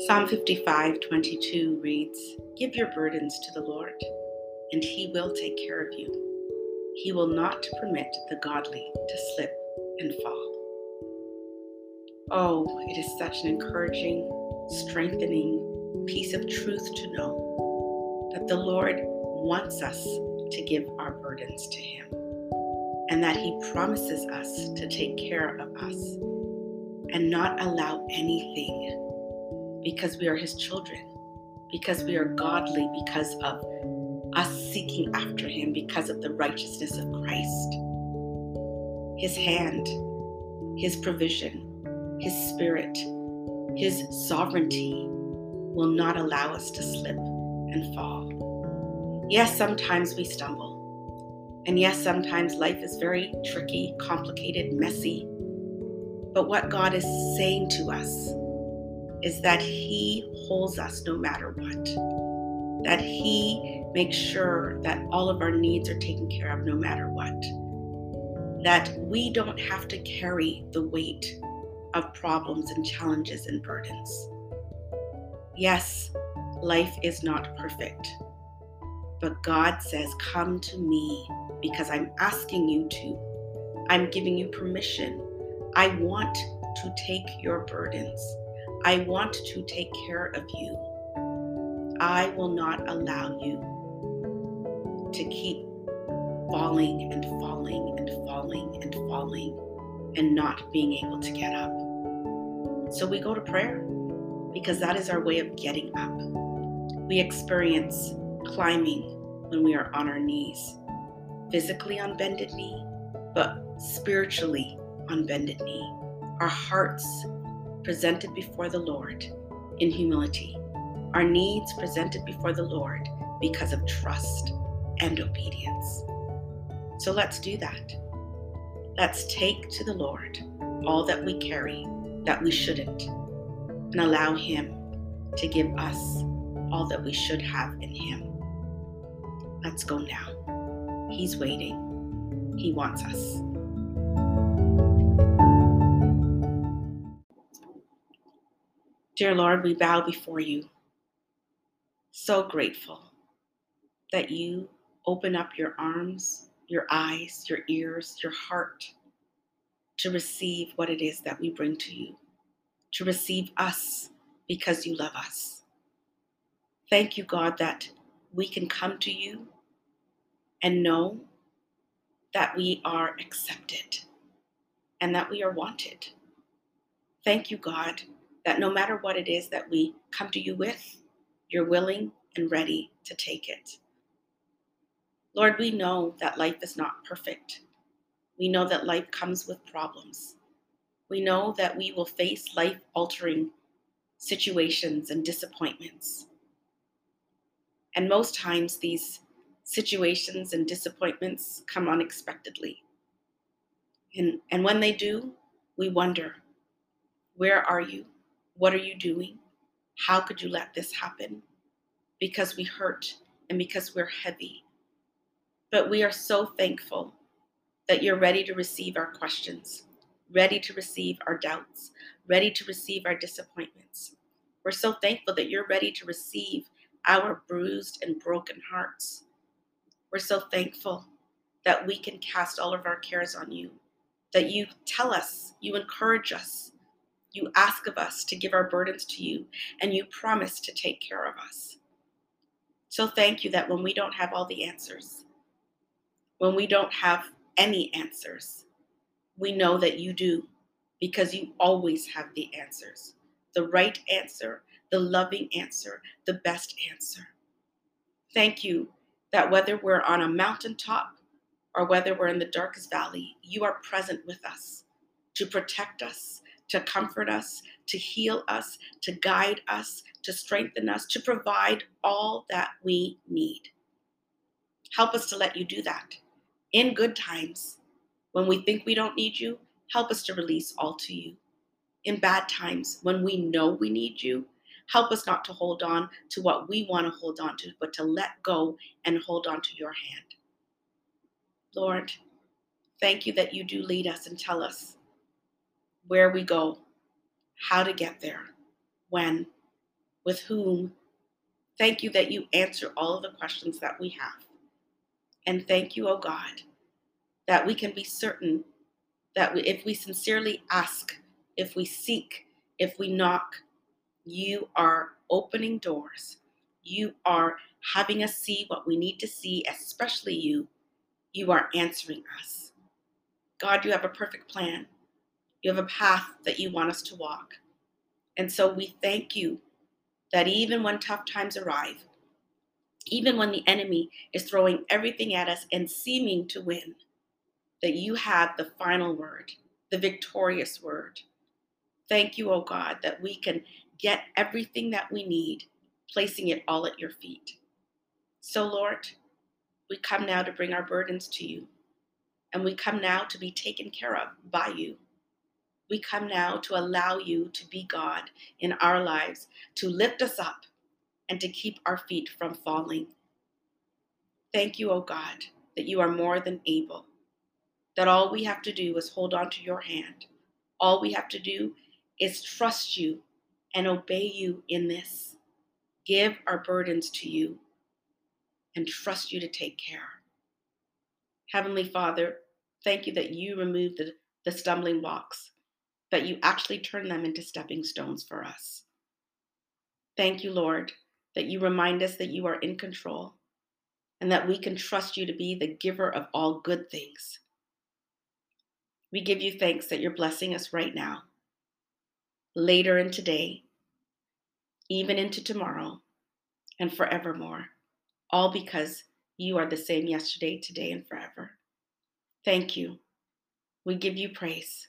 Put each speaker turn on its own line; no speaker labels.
Psalm 55 22 reads, Give your burdens to the Lord, and he will take care of you. He will not permit the godly to slip and fall. Oh, it is such an encouraging, strengthening piece of truth to know that the Lord wants us to give our burdens to Him and that He promises us to take care of us and not allow anything because we are His children, because we are godly, because of us seeking after Him, because of the righteousness of Christ. His hand, His provision, His spirit, His sovereignty will not allow us to slip and fall. Yes, sometimes we stumble. And yes, sometimes life is very tricky, complicated, messy. But what God is saying to us is that He holds us no matter what. That He makes sure that all of our needs are taken care of no matter what. That we don't have to carry the weight of problems and challenges and burdens. Yes, life is not perfect, but God says, Come to me because I'm asking you to. I'm giving you permission. I want to take your burdens. I want to take care of you. I will not allow you to keep falling and falling and falling and falling and not being able to get up. So we go to prayer because that is our way of getting up. We experience climbing when we are on our knees, physically on bended knee, but spiritually on bended knee. Our hearts presented before the Lord in humility, our needs presented before the Lord because of trust and obedience. So let's do that. Let's take to the Lord all that we carry that we shouldn't and allow Him to give us all that we should have in Him. Let's go now. He's waiting, He wants us. Dear Lord, we bow before you. So grateful that you open up your arms, your eyes, your ears, your heart to receive what it is that we bring to you, to receive us because you love us. Thank you, God, that we can come to you and know that we are accepted and that we are wanted. Thank you, God, that no matter what it is that we come to you with, you're willing and ready to take it. Lord, we know that life is not perfect. We know that life comes with problems. We know that we will face life altering situations and disappointments. And most times, these situations and disappointments come unexpectedly. And, and when they do, we wonder, where are you? What are you doing? How could you let this happen? Because we hurt and because we're heavy. But we are so thankful that you're ready to receive our questions, ready to receive our doubts, ready to receive our disappointments. We're so thankful that you're ready to receive our bruised and broken hearts. We're so thankful that we can cast all of our cares on you, that you tell us, you encourage us, you ask of us to give our burdens to you, and you promise to take care of us. So thank you that when we don't have all the answers, when we don't have any answers, we know that you do because you always have the answers the right answer, the loving answer, the best answer. Thank you that whether we're on a mountaintop or whether we're in the darkest valley, you are present with us to protect us, to comfort us, to heal us, to guide us, to strengthen us, to provide all that we need. Help us to let you do that. In good times, when we think we don't need you, help us to release all to you. In bad times, when we know we need you, help us not to hold on to what we want to hold on to, but to let go and hold on to your hand. Lord, thank you that you do lead us and tell us where we go, how to get there, when, with whom. Thank you that you answer all of the questions that we have. And thank you, O oh God, that we can be certain that we, if we sincerely ask, if we seek, if we knock, you are opening doors. You are having us see what we need to see, especially you. You are answering us. God, you have a perfect plan. You have a path that you want us to walk. And so we thank you that even when tough times arrive, even when the enemy is throwing everything at us and seeming to win, that you have the final word, the victorious word. Thank you, O oh God, that we can get everything that we need, placing it all at your feet. So, Lord, we come now to bring our burdens to you, and we come now to be taken care of by you. We come now to allow you to be God in our lives, to lift us up, and to keep our feet from falling. Thank you, O God, that you are more than able, that all we have to do is hold on to your hand. All we have to do is trust you and obey you in this. Give our burdens to you and trust you to take care. Heavenly Father, thank you that you remove the, the stumbling blocks, that you actually turn them into stepping stones for us. Thank you, Lord, that you remind us that you are in control and that we can trust you to be the giver of all good things. We give you thanks that you're blessing us right now, later in today, even into tomorrow, and forevermore, all because you are the same yesterday, today, and forever. Thank you. We give you praise.